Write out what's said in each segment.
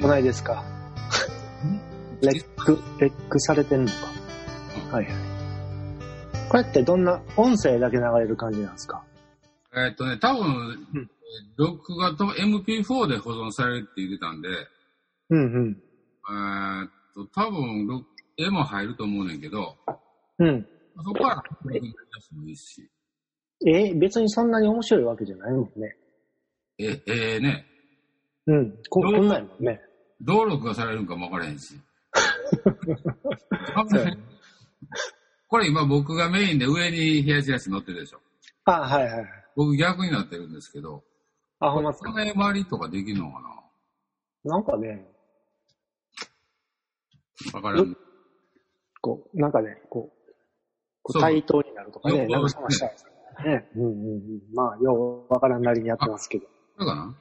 どないですか？レック、レックされてんのか？はいはい。これってどんな、音声だけ流れる感じなんですか？えーっとね、多分うん、録画と MP4 で保存されるって言ってたんで、うんうん。えーっと、多分、録絵も入ると思うねんけど、うん。そこから録画に出してもいいし、え、別にそんなに面白いわけじゃないもんね。え、えーね、うん。こ、こんなんやもんね。どう録画されるんかもわからへんし。これ今僕がメインで上に冷やしやし乗ってるでしょ。あ、はいはいはい。僕逆になってるんですけど、あ、ほんまっすか？金回りとかできるのかな？んかね、なわからん。こう、なんかね、こう、こそうう対等になるとかね、かそんなしたいですね。うんうんうん。まあ、ようわからんなりにやってますけど。そうかな？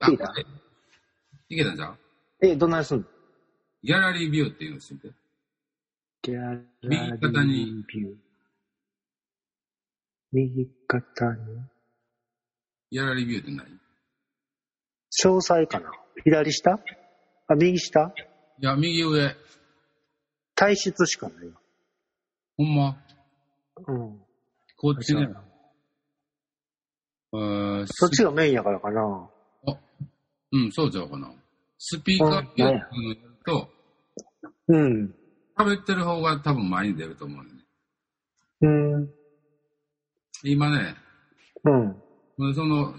あ聞いたえいけたんじゃう？え、どんなにすんの？ギャラリービューっていうの知ってるギャラリーにビュー。右肩に。ギャラリービューって何？い詳細かな？左下？あ、右下？や、右上。体質しかないよ。ほんま？うん。こっちね。えーそっちがメインやからかな。うん、そうちゃうかな。スピーカーっていうのをやると、うん。喋ってる方が多分前に出ると思うね。うん。今ね、うん。その、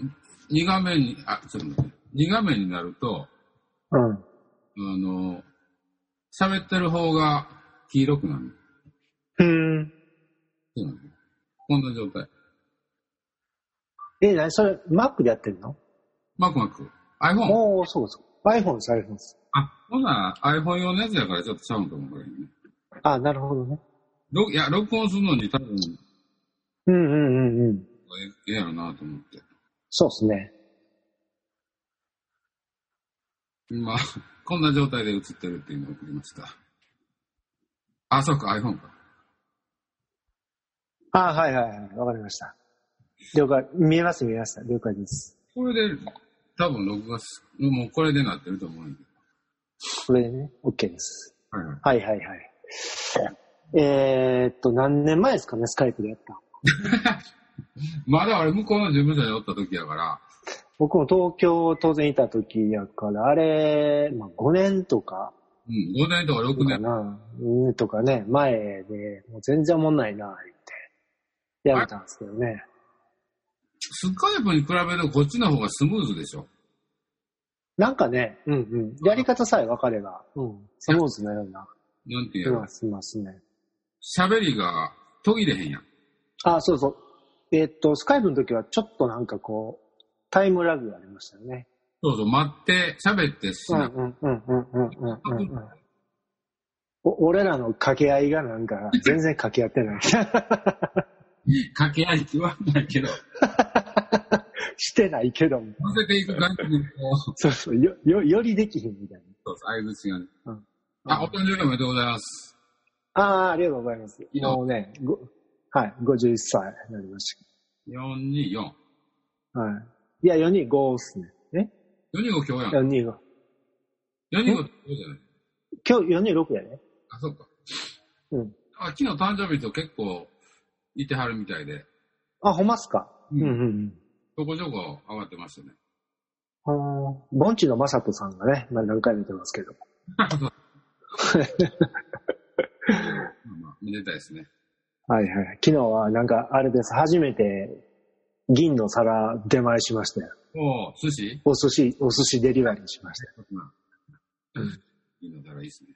2画面に、あ、ちょっと待って。2画面になると、うん。あの、喋ってる方が黄色くなる。うん。そうなのこんな状態。え、なにそれ、Mac でやってんの？マクマク。iPhone? おー、そうそう。iPhone です、iPhone です。あ、ほな、iPhone 用のやつやからちょっとちゃうんかも、これ、ね。あ、なるほどね。ろいや、録音するのに多分、うんうんうんうん。ええやろなと思って。そうですね。今、こんな状態で映ってるっていうのを送りました。あ、そうか、iPhone か。あ、はいはいはい。わかりました。了解。見えます見えました。了解です。これで、多分録画す、もうこれでなってると思うんだけこれでね、OK です。ど。はいはい。はいはいはい。えー、っと、何年前ですかね、スカイプでやった。まだ俺向こうの事務所におった時やから、僕も東京当然いた時やから、あれ、まあ、5年とかうん、5年とか6か年。な、うんとかね、前で、もう全然おもんないな、言って、やめたんですけどね。スカイプに比べるとこっちの方がスムーズでしょ？なんかね、うんうん。やり方さえ分かれば、うん、スムーズなようななんていうの？気がしますね。喋りが途切れへんやん。あ、そうそう。えーっと、スカイプの時はちょっとなんかこう、タイムラグがありましたよね。そうそう、待って、喋ってしうんな。うんうんうんうんうんうんうん。お俺らの掛け合いがなんか全然掛け合ってない。掛け合い言わないけど、してないけども。乗せていく感じにこう、そうそう、よ、よ、よりできひんみたいそうそう、相槌がね。うんあ、お誕生日おめでとうございます。な。ああー、ありがとうございます。もうね、ごはい、51歳になりまし424。た。はい。いや、425っすね。え？425今日やん。?425。425って今日じゃない今日426やね。あ、そうか。うん。あ、昨日誕生日と結構いてはるみたいで、あ、ほんまっすか？うんうんうんうん。ちょこちょこ上がってましたね。あーボンチのまさとさんがね、まあ、何回も見てますけど。まあまあ、めでたいですね。はいはい。昨日はなんかあれです。初めて銀の皿出前しましたよ。おー、寿司？お寿司、お寿司デリバリーしましたよ。うん。いいのだらいいですね。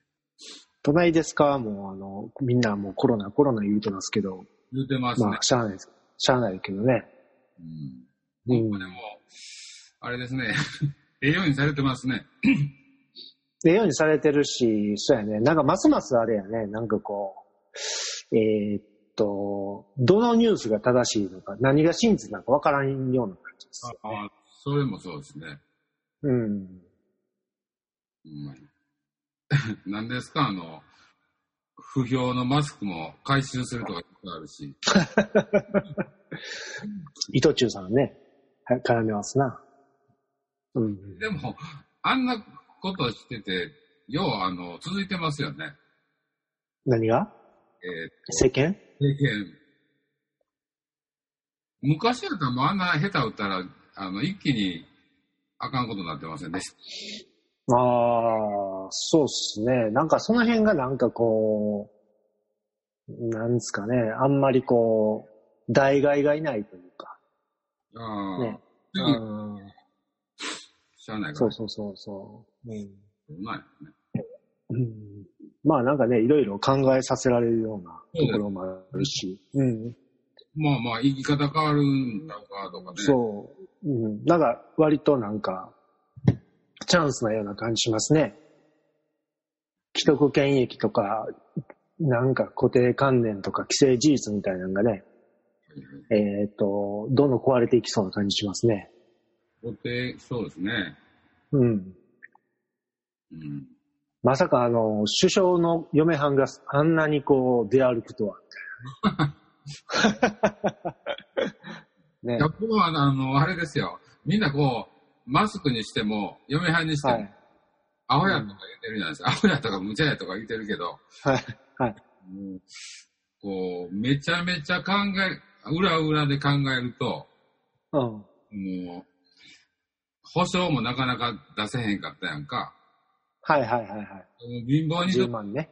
隣ですか？もうあの、みんなもうコロナ、コロナ言うてますけど、言うてますねまあ、。しゃあないです。しゃあないけどね。うん。うん。でも、あれですね。ええようにされてますね。ええようにされてるし、そうやね。なんかますますあれやね。なんかこう、えーっと、どのニュースが正しいのか、何が真実なのかわからんような感じですよね。あ、それもそうですね。うん。うん、何ですか？あの、不評のマスクも回収するとかあるし。糸中さんね、は絡めますな。うん。でも、あんなことしてて、要は、あの、続いてますよね。何が？えー世間経験。昔やったらもうあんな下手打ったら、あの、一気にあかんことになってませんでした。ああ、そうっすね。なんかその辺がなんかこう、なんですかね。あんまりこう、代替がいないというか。ああ、ね。次、うんしゃあないから。そうそうそうそう。うんうまいよね。うんまあなんかね、いろいろ考えさせられるようなところもあるし。うん。まあまあ、生き方変わるんだかとかね。そう。うん。なんか割となんか、チャンスなような感じしますね。既得権益とか、なんか固定観念とか既成事実みたいなのがね、えっ、と、どんどん壊れていきそうな感じしますね。固定、そうですね。うん。うん。まさかあの、首相の嫁はんがあんなにこう出歩くとは。ねいや、。僕は、あの、あれですよ。みんなこう、マスクにしても、嫁はんにしても、はい。アホやとか言ってるじゃないですか。アホやとか無茶やとか言ってるけど、はい。はい。もうこう、めちゃめちゃ考え、裏裏で考えると、うん。もう、保証もなかなか出せへんかったやんか。はいはいはいはい。貧乏人10と、万ね。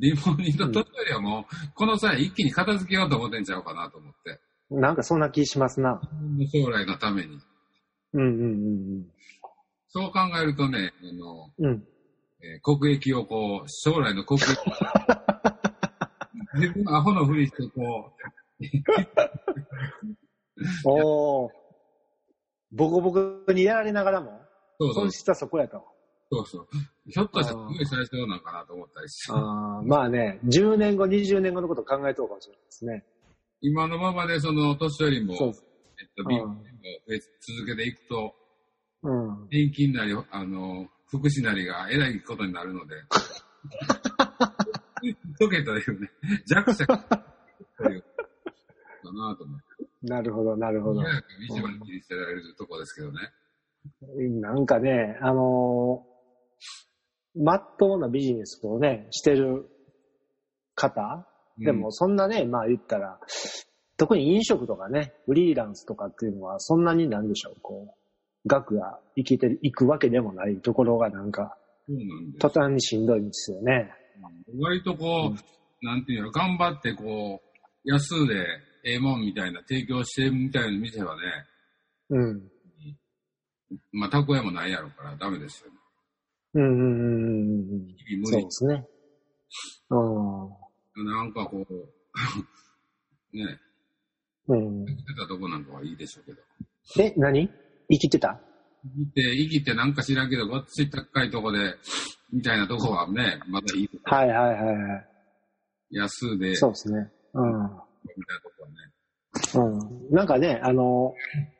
貧乏人と年寄りはもう、この際一気に片付けようと思ってんちゃうかなと思って。なんかそんな気しますな。将来のために。うんうんうんそう考えるとね、あの、うん。うん。えー国益をこう、将来の国益 自分のアホのふりしてこう、おー。ボコボコにやられながらも、そうそう本、質はそこやと。そうそう。ひょっとしたらすごい最初なんかなと思ったりして。あーまあね、10年後、20年後のことを考えとうかもしれないですね。今のままでその年寄りも、そう。えっと、貧乏人も増え続けていくと、うん。年金なり、あの、福祉なりがえらいことになるので、解けというね、弱者という、かなと思って。なるほど、なるほど。早く一番切り捨てられるとこですけどね。なんかね、あのー、まっとうなビジネスをね、してる方でも、そんなね、まあ言ったら、特に飲食とかね、フリーランスとかっていうのは、そんなになんでしょう、こう、額が生きてる、いくわけでもないところがなんか、途端にしんどいんですよね。割とこう、なんていうの、頑張ってこう、安でええもんみたいな提供してるみたいな店はね、うん。まあ、たこ屋もないやろからダメですよ。うんうんうんうんうん。日々無理そうで。すね。うん。なんかこう、ね、うん。生きてたとこなんかはいいでしょうけど。え、何？生きてた？生きて、生きてなんか知らんけど、ごっつい高いとこで、みたいなとこはね、まだいい。はいはいはいはい。安で、そうですね。うん。みたいなとこはね。うん。なんかね、あの、も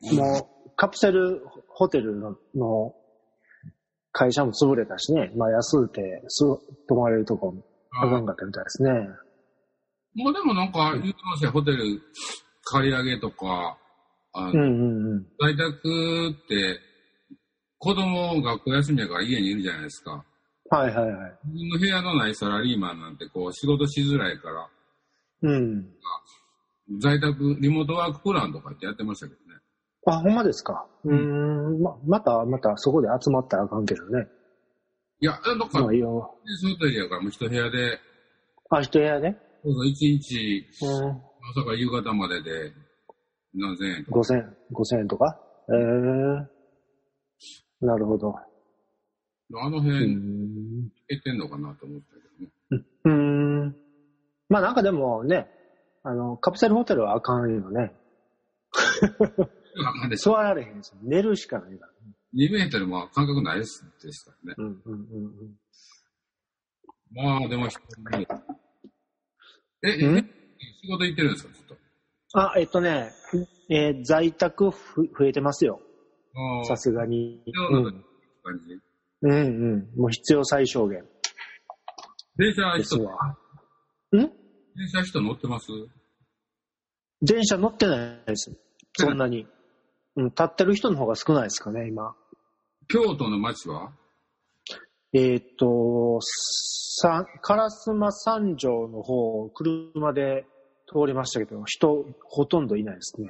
う、カプセルホテルのの会社も潰れたしね、まあ安うて、す泊まれるとこもあかんかったみたいですね。もうでもなんか言ってましたよ、ホテル借り上げとか、あの、うんうんうん。在宅って、子供学校休みやから家にいるじゃないですか。はいはいはい。自分の部屋のないサラリーマンなんてこう仕事しづらいから、うん。在宅、リモートワークプランとかってやってましたけどね。あ、ほんまですか？うーん。ま、また、またそこで集まったらあかんけどね。いや、だから、まあいいよ。ビジネスホテルやからもう一部屋で、あ、一部屋ね。そうそう、一日、うん。朝から夕方までで、何千円とか。5000、5000円とか？ええなるほど。うあの辺、ん。減ってんのかなと思ったけどね。うーん。まあなんかでもね、あの、カプセルホテルはあかんよね。座られへんし、寝るしかないから。2メートルも感覚ないですですからね。うんうんうんうん。まあ、でもえ、ん？え、仕事行ってるんですか、ずっと？あ、えっとね、えー在宅ふ増えてますよ。さすがに。そうなんだうん。うんうん。もう必要最小限電車人、ですわ。ん？電車人乗ってます？電車乗ってないです。そんなに。うん、立ってる人の方が少ないですかね、今。京都の街は？えっ、と、さ、烏丸三条の方、車で通りましたけど、人、ほとんどいないですね。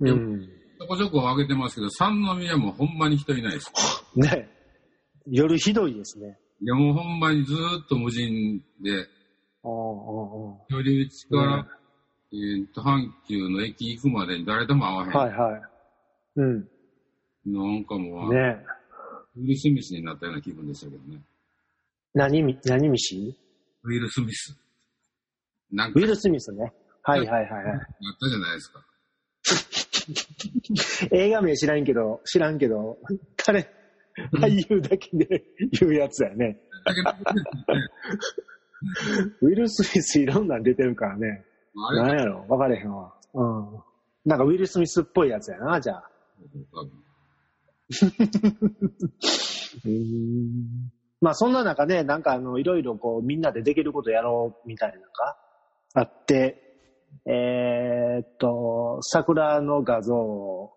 うん。ちょこちょこ上げてますけど、三宮もほんまに人いないです。ね。夜ひどいですね。いや、もうほんまにずーっと無人で、ああ、あ寄り道から、ねえーっと、阪急の駅行くまでに誰とも会わへん。あはいはい。うん。なんかもう、ねウィル・スミスになったような気分でしたけどね。何み、何虫ウィル・スミス。なんか、ウィル・スミスね。はいはいはいはい。なったじゃないですか。映画名知らんけど、知らんけど、彼、俳優だけで言うやつやね。だけど、ウィル・スミスいろんなん出てるからね。あれ何やろ？分かれへんわ。うん。なんかウィル・スミスっぽいやつやな、じゃあ。まあそんな中ね、なんかあの、いろいろこう、みんなでできることやろうみたいなのがあって、えーっと、桜の画像を、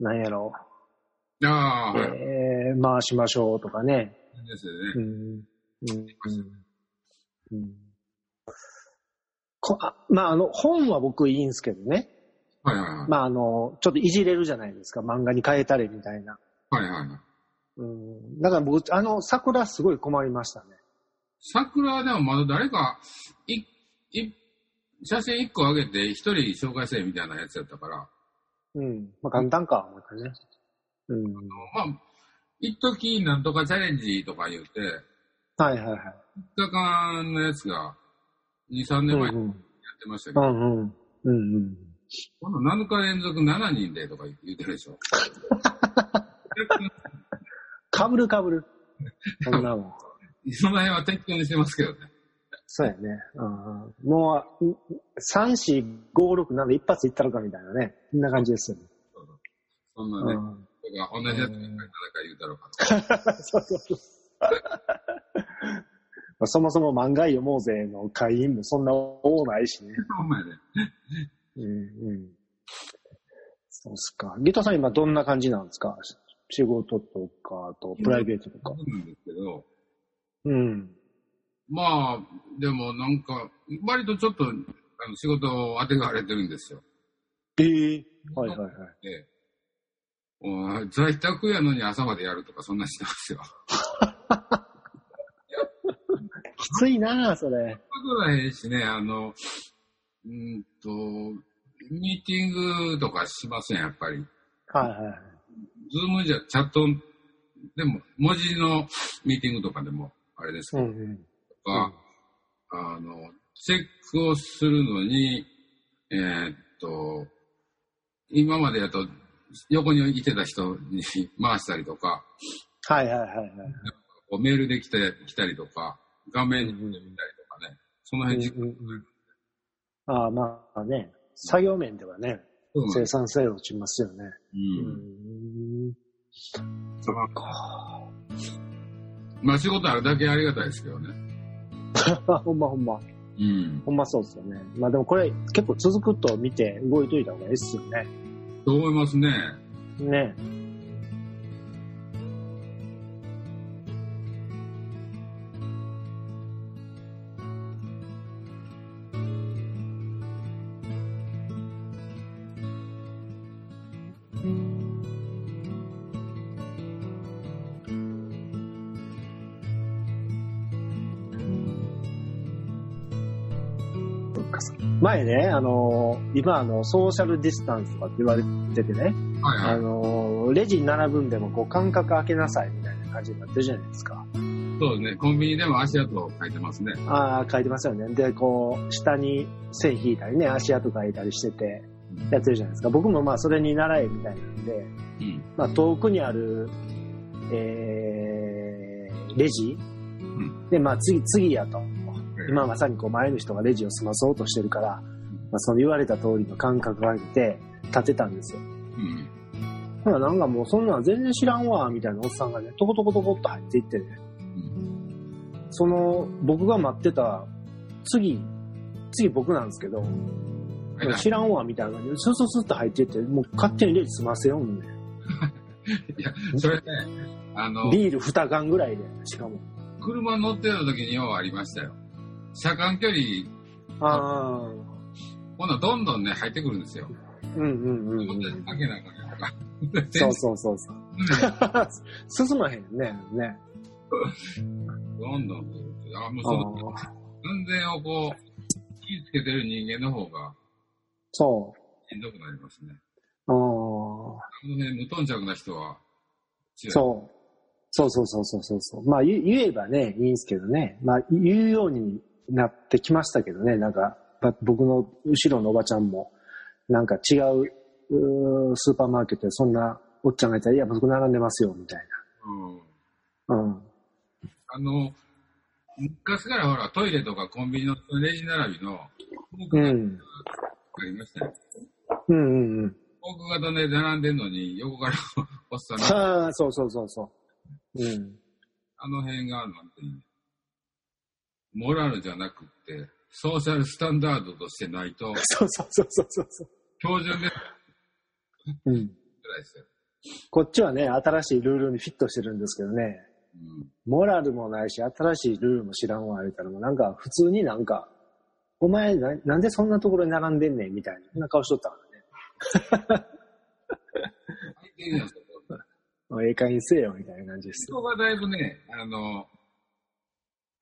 なんやろああ、う、はい。えー回しましょうとかね。ですよね。うん。うん。うん。うんこあまああの、本は僕いいんですけどね。はいはいはい。まああの、ちょっといじれるじゃないですか。漫画に変えたりみたいな。はいはいはい。うん。だから僕、あの、桜すごい困りましたね。桜でもまだ誰か、い、い、写真一個上げて一人紹介せえみたいなやつやったから、うん。まあ簡単か、思ったね。うん。まあ、一時なんとかチャレンジとか言って、はいはいはい。3日間のやつが2、3年前にやってましたけど、うんうん。うんうん。この7日連続7人でとか言ってるでしょ。かぶるかぶる。そんなもん。その辺は適当にしてますけどね。そうやね。うん、もう、3、4、5、6、7一発いったのかみたいなね。そんな感じですよね。そんなね、うん僕が同じやつに誰か言うたろうかと。そうそうそう。まあそもそも漫画読もうぜの会員もそんな多ないしね。ほんまやね。うんうん。そうっすか。ギトさん今どんな感じなんですか？仕事とかとプライベートとか。そうなんですけど、うん。まあ、でもなんか、割とちょっと、あの仕事を当てがわれてるんですよ。ええはいはいはい。で、おい在宅やのに朝までやるとか、そんなしてますよ。きついなあそれ。ことらへんしね、あの、うーんと、ミーティングとかしません、やっぱり。はいはいはい。 Zoom じゃ、チャット、でも、文字のミーティングとかでも、あれですけど、うんうん。とか、あの、チェックをするのに、えーっと、今までやと、横にいてた人に回したりとか、はいはいはいはい。メールで来て来たりとか、画面に見たりとかね、その辺時間うんうんうんああ、まあね。作業面ではね、生産性落ちますよね。う。うんん。そっか。まあ仕事あるだけありがたいですけどね。ほんまほんま。うん。ほんまそうですよね。まあでもこれ結構続くと見て動いといた方がいいっすよね。と思いますね。ね。前ね、あの、今あの、ソーシャルディスタンスとかって言われててね、あはいはい。の、レジに並ぶんでもこう間隔空けなさいみたいな感じになってるじゃないですか。そうですね。コンビニでも足跡を書いてますね。ああ、書いてますよね。で、こう、下に線引いたりね、足跡書いたりしてて、やってるじゃないですか。僕もまあそれに習えみたいなんで、うん。まあ遠くにある、えー、レジ、んで、まあ次、次やと。今まさにこう前の人がレジを済まそうとしてるから、まあその言われた通りの間隔を上げて立てたんですよ。うん。ほらなんかもうそんなん全然知らんわ、みたいなおっさんがね、トコトコトコっと入っていってね、うん。その僕が待ってた次、次僕なんですけど、知らんわ、みたいな感じで、スススッと入っていって、もう勝手にレジ済ませよんね。いや、それね、あの、ビール2缶ぐらいで、しかも。車乗ってた時にようありましたよ。車間距離、ああ。ほな、どんどんね、入ってくるんですよ。うんうんうん、ん。かけなあかんやんか。そうそうそうそう。進まへんね。ね。どんどん。あ、もうその、ああ安全をこう、気ぃつけてる人間の方がそしんどくなりますね。う。ああ。あのね、無頓着な人は。そう。そうそうそうそうそうそう。まあ言言えばね、いいんですけどね。まあ言うようになってきましたけどね。なんか、ば僕の後ろのおばちゃんも、なんか違うスーパーマーケットでそんなおっちゃんがいたら、いや、僕並んでますよ、みたいうん。な。うん。あの、昔からほら、トイレとかコンビニのレジ並びの、僕があうん。りましたよ。うんうんうん。僕型で並んでんのに、横から おっさんが、ああ、そうそうそうそう。うん。あの辺が、なんていうのモラルじゃなくって、ソーシャルスタンダードとしてないと、そ うそうそうそうそうそう。標準でうん。ぐらいですよ。こっちはね、新しいルールにフィットしてるんですけどね、うん。モラルもないし、新しいルールも知らんわ、言うたらもうなんか、普通になんか、お前な、なんでそんなところに並んでんねん、みたいな、そんな顔しとったからね。ええ 加減せえよ、みたいな感じですよ。人がだいぶね、あの、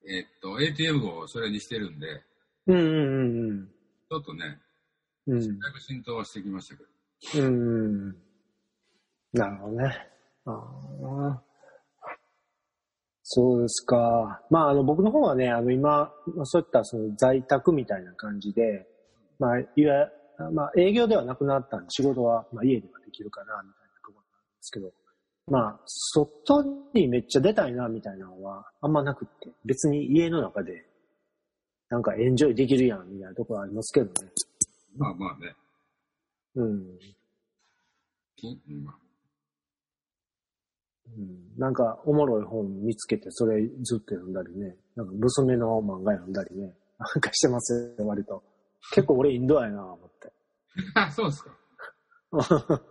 えっと、ATM をそれにしてるんで、うんうんちょっとね、うんうん。だいぶ浸透はしてきましたけど。うん。うん。なるほどね。ああ。そうですか。まあ、あの、僕の方はね、あの、今、まあそういったその在宅みたいな感じで、まあ、いわまあ、営業ではなくなったんで、仕事は、まあ、家ではできるかな、みたいなところなんですけど、まあ、外にめっちゃ出たいな、みたいなのは、あんまなくって、別に家の中で、なんかエンジョイできるやん、みたいなところありますけどね。まあまあね。うん。きうんなんか、おもろい本見つけて、それずっと読んだりね。なんか、娘の漫画読んだりね。なんかしてますよ、割と。結構俺インドアやな、思って。あ、そうですか。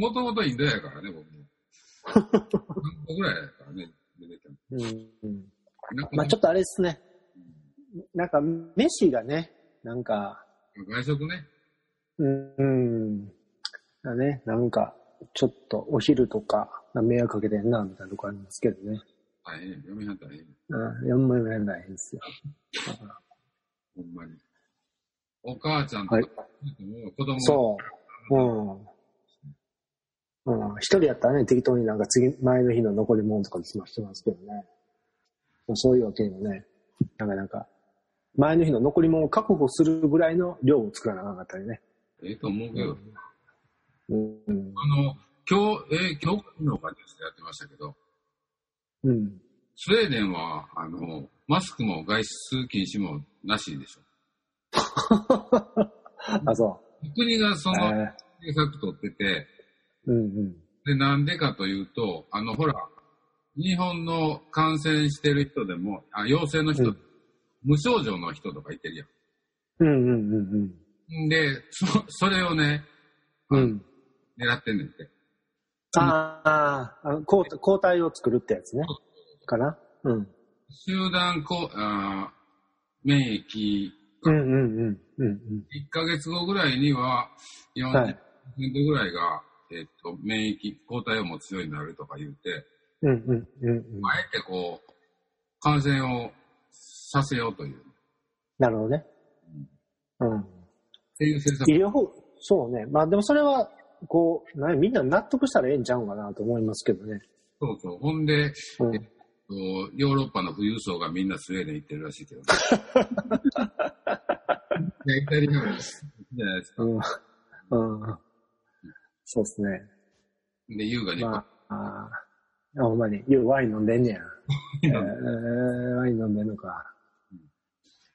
もともとインドやからね、僕も。半個ぐらいやからね、出てうんまあちょっとあれですね。なんか、飯がね、なんか、外食ね。うん、うん。だね、なんか、ちょっとお昼とか、迷惑かけてんな、みたいなとこありますけどね。大変、嫁はん大変。うん、やんまりやんないですよ。ほんまに。お母ちゃんとはい子供そう。うん。うん。一人やったらね、適当になんか次、前の日の残り物とかにしましてますけどね。そういうわけにもね、なんかなんか、前の日の残り物を確保するぐらいの量を作らなあかったりね。ええと思うけど、うん。うん。あの、今日、えー今日のかですやってましたけど、うん。スウェーデンは、あの、マスクも外出禁止もなしでしょ。あ、そ。国がそうのえ政策取ってて、ーうんうん。で、なんでかというと、あの、ほら、日本の感染してる人でも、あ、陽性の人、うん無症状の人とかいてるやうんうんうんん。で、そ、それをね、うん。うん。狙ってんねんって。ああ、あの抗抗体を作るってやつね。かな？うん。集団こうあー免疫がうんうんうんうんうん。1ヶ月後ぐらいには40%はいぐらいが、えっと、免疫、抗体を持つようになるとか言って、うんうんうんうん。あえてこう、感染をさせようという、っなるほどね。うん。ていう政策。医療法、そうね。まあでもそれは、こう、なみんな納得したらええんちゃうんかなと思いますけどね。そうそう。ほんで、うん。とヨーロッパの富裕層がみんなスウェーデン行ってるらしいけど、ね。いやイタリアもいいじゃないですか。うん。うん。そうですね。で、優雅に、まあ、ああ、ほんまに、ようワイン飲んでんね や。えー、ワイン飲んでんのか。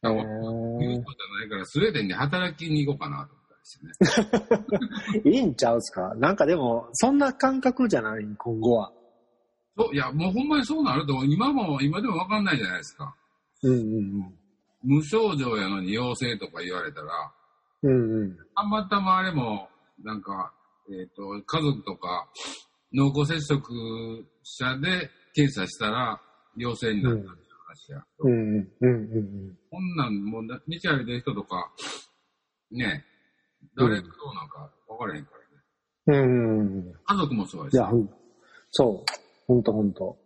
えあ富裕層じゃないから、スウェーデンに働きに行こうかなと思ったりしてね。ー、いいんちゃうっすか？なんかでも、そんな感覚じゃない今後は。そう、いや、もうほんまにそうなると今も、今でもわかんないじゃないですか。うんうん無症状やのに陽性とか言われたら、うん。うんうん。たまたまあれも、なんか、えっ、と、家族とか、濃厚接触者で検査したら陽性になったって話や。うん、うん、うん。こんなんもうな、道歩いてる人とか、ね、誰がどうなんか分からへんからね。うん。家族もそうやし、いや、ほんそう。ほんとほんと。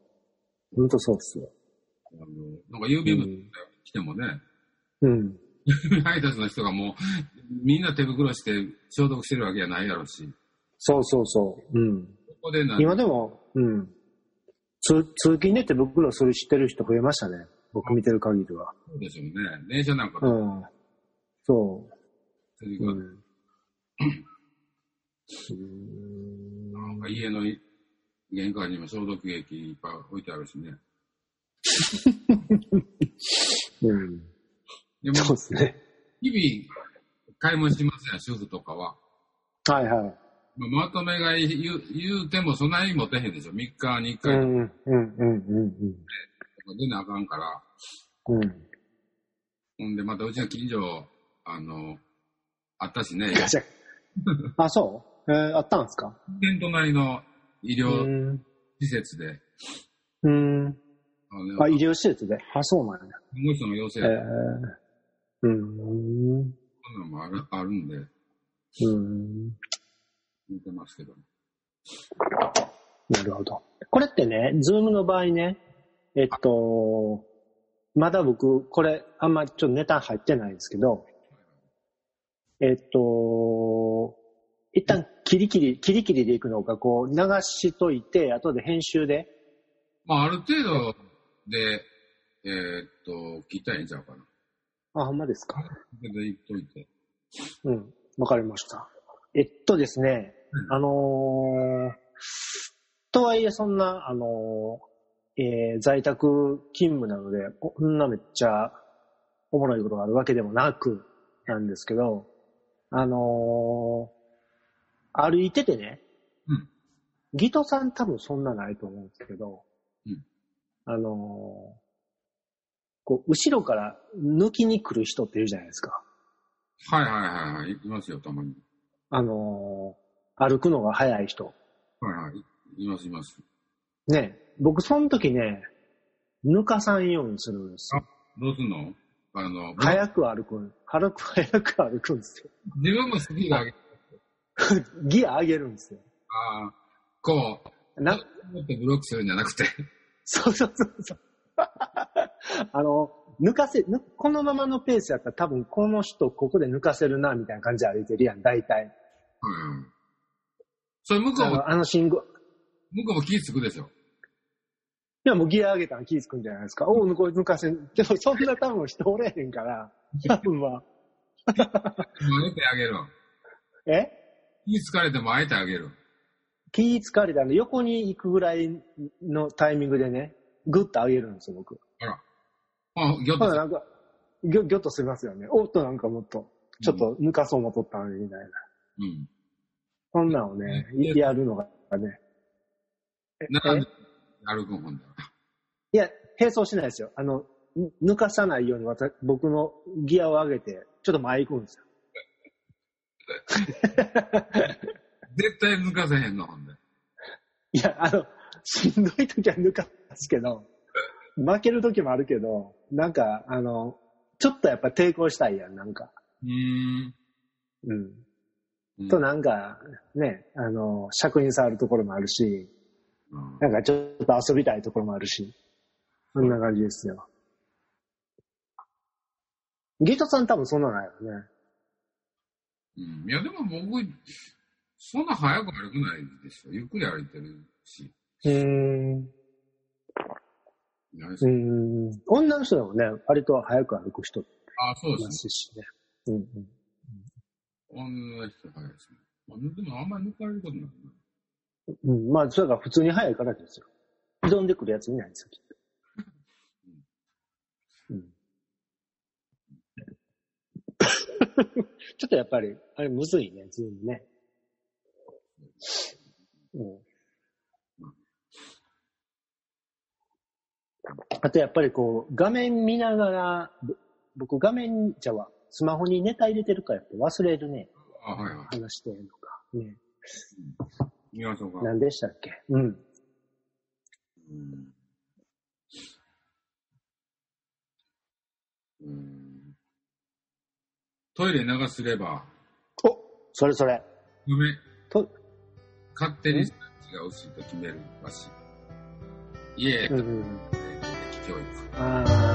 ほんとそうっすよ。あのなんか郵便物来てもね、うん。配達の人がもう、みんな手袋して消毒してるわけじゃないやろし、そうそうそう。うん。ここで今でも、うん。通通勤で手袋する知ってる人増えましたね。僕見てる限りは。そうでしょうね。電車なんかでうん。そう。うんなんか家の玄関にも消毒液いっぱい置いてあるしね。うん。でも、そうですね。日々買い物しますやん、主婦とかは。はいはい。まあまとめ買い言う言うてもそんなに持てへんでしょ。3日に1う回とん、うん、うん、うん、か出なあかんから。うん。うん。ほんで、またうちの近所、あの、あったしね、あ、そう？えー、あったんですか？店隣の医う療ん。施設で、うん。あのあ、医療施設で？あ、そうなんや。看護師の要請えやー、うん。そんなんもあるあるんで、うん。見てますけど。なるほど。これってね、ズームの場合ね、えっと、まだ僕、これ、あんまちょっとネタ入ってないんですけど、えっと、一旦キリキリ、キリキリでいくのか、こう、流しといて、後で編集で、まあ、ある程度で、えーっと、切ったらいいんちゃうかな。あ、ほんまですか？で言っといて。うん、わかりました。えっとですね、うんあのーとはいえそんな、あのーえー在宅勤務なので、こんなめっちゃおもろいことがあるわけでもなく、なんですけど、あのー歩いててね、うんギトさん多分そんなないと思うんですけど、うんあのーこう、後ろから抜きに来る人っているじゃないですか。はいはいはいはい。いますよ、たまに。あのー歩くのが速い人。はいはい。いますいます。ね、僕その時ね、抜かさんようにするんですよ。どうすんの？あの、早く歩くん、早く早く歩くんですよ。自分もスピード上げ、ギア上げるんですよ。ああ、こう、な、もっとブロックするんじゃなくて。そうそうそうそう。あの、抜かせ、ぬこのままのペースやったら多分この人ここで抜かせるな、みたいな感じで歩いてるやん、大体。うん。それ向こうも、あのあの信号。向こうも気ぃつくでしょ？いや、もうギア上げたら気ぃつくんじゃないですか。おう、抜こ抜かせん。でもそんな多分人おれへんから、多分は。あえてあげる。え？気ぃつかれてもあえてあげる。気ぃつかれたんで、横に行くぐらいのタイミングでね、グッと上げるんですよ、僕。あら。あ、ぎょっとなんか、ぎょ、ぎょっとしますよね。おっとなんかもっと、ちょっと抜かそうもとったのに、みたいな。うん。そんなんをね、ねやるのがね。えなんでえ？歩くんほんだら。いや、並走しないですよ。あの、ぬ抜かさないように私僕のギアを上げて、ちょっと前行くんですよ。絶対抜かせへんの、ほんで。いや、あの、しんどい時は抜かすけど、負ける時もあるけど、なんか、あの、ちょっとやっぱ抵抗したいやん、なんか。うーん。うん。うんと、なんか、ね、あの、尺に触るところもあるし、うんなんかちょっと遊びたいところもあるし、そんな感じですよ。ゲートさん多分そんなのないよね。うん。いや、でも僕、そんな早く歩くないでしょ。ゆっくり歩いてるし。うーん。うーん。女の人でもね、割と早く歩く人いあ、そうでますすしね。うんうん。ね。女の人早いですね。まあでもあんまり抜かれることないな。うん、まあ、それが普通に早いからですよ。挑んでくるやついないんですよ、きっと。うん。ちょっとやっぱり、あれむずいね、ズームね。うん。あとやっぱりこう、画面見ながら、ぼ僕画面じゃは、スマホにネタ入れてるから忘れるね。あ、はいはい。話してるのか。ね。見ましょうか。何でしたっけ？うん。うんうんトイレ流すれば、おそれそれ。梅、と、勝手にスタッチが薄いと決めるらしい。いえ、うんうん。一次。嗯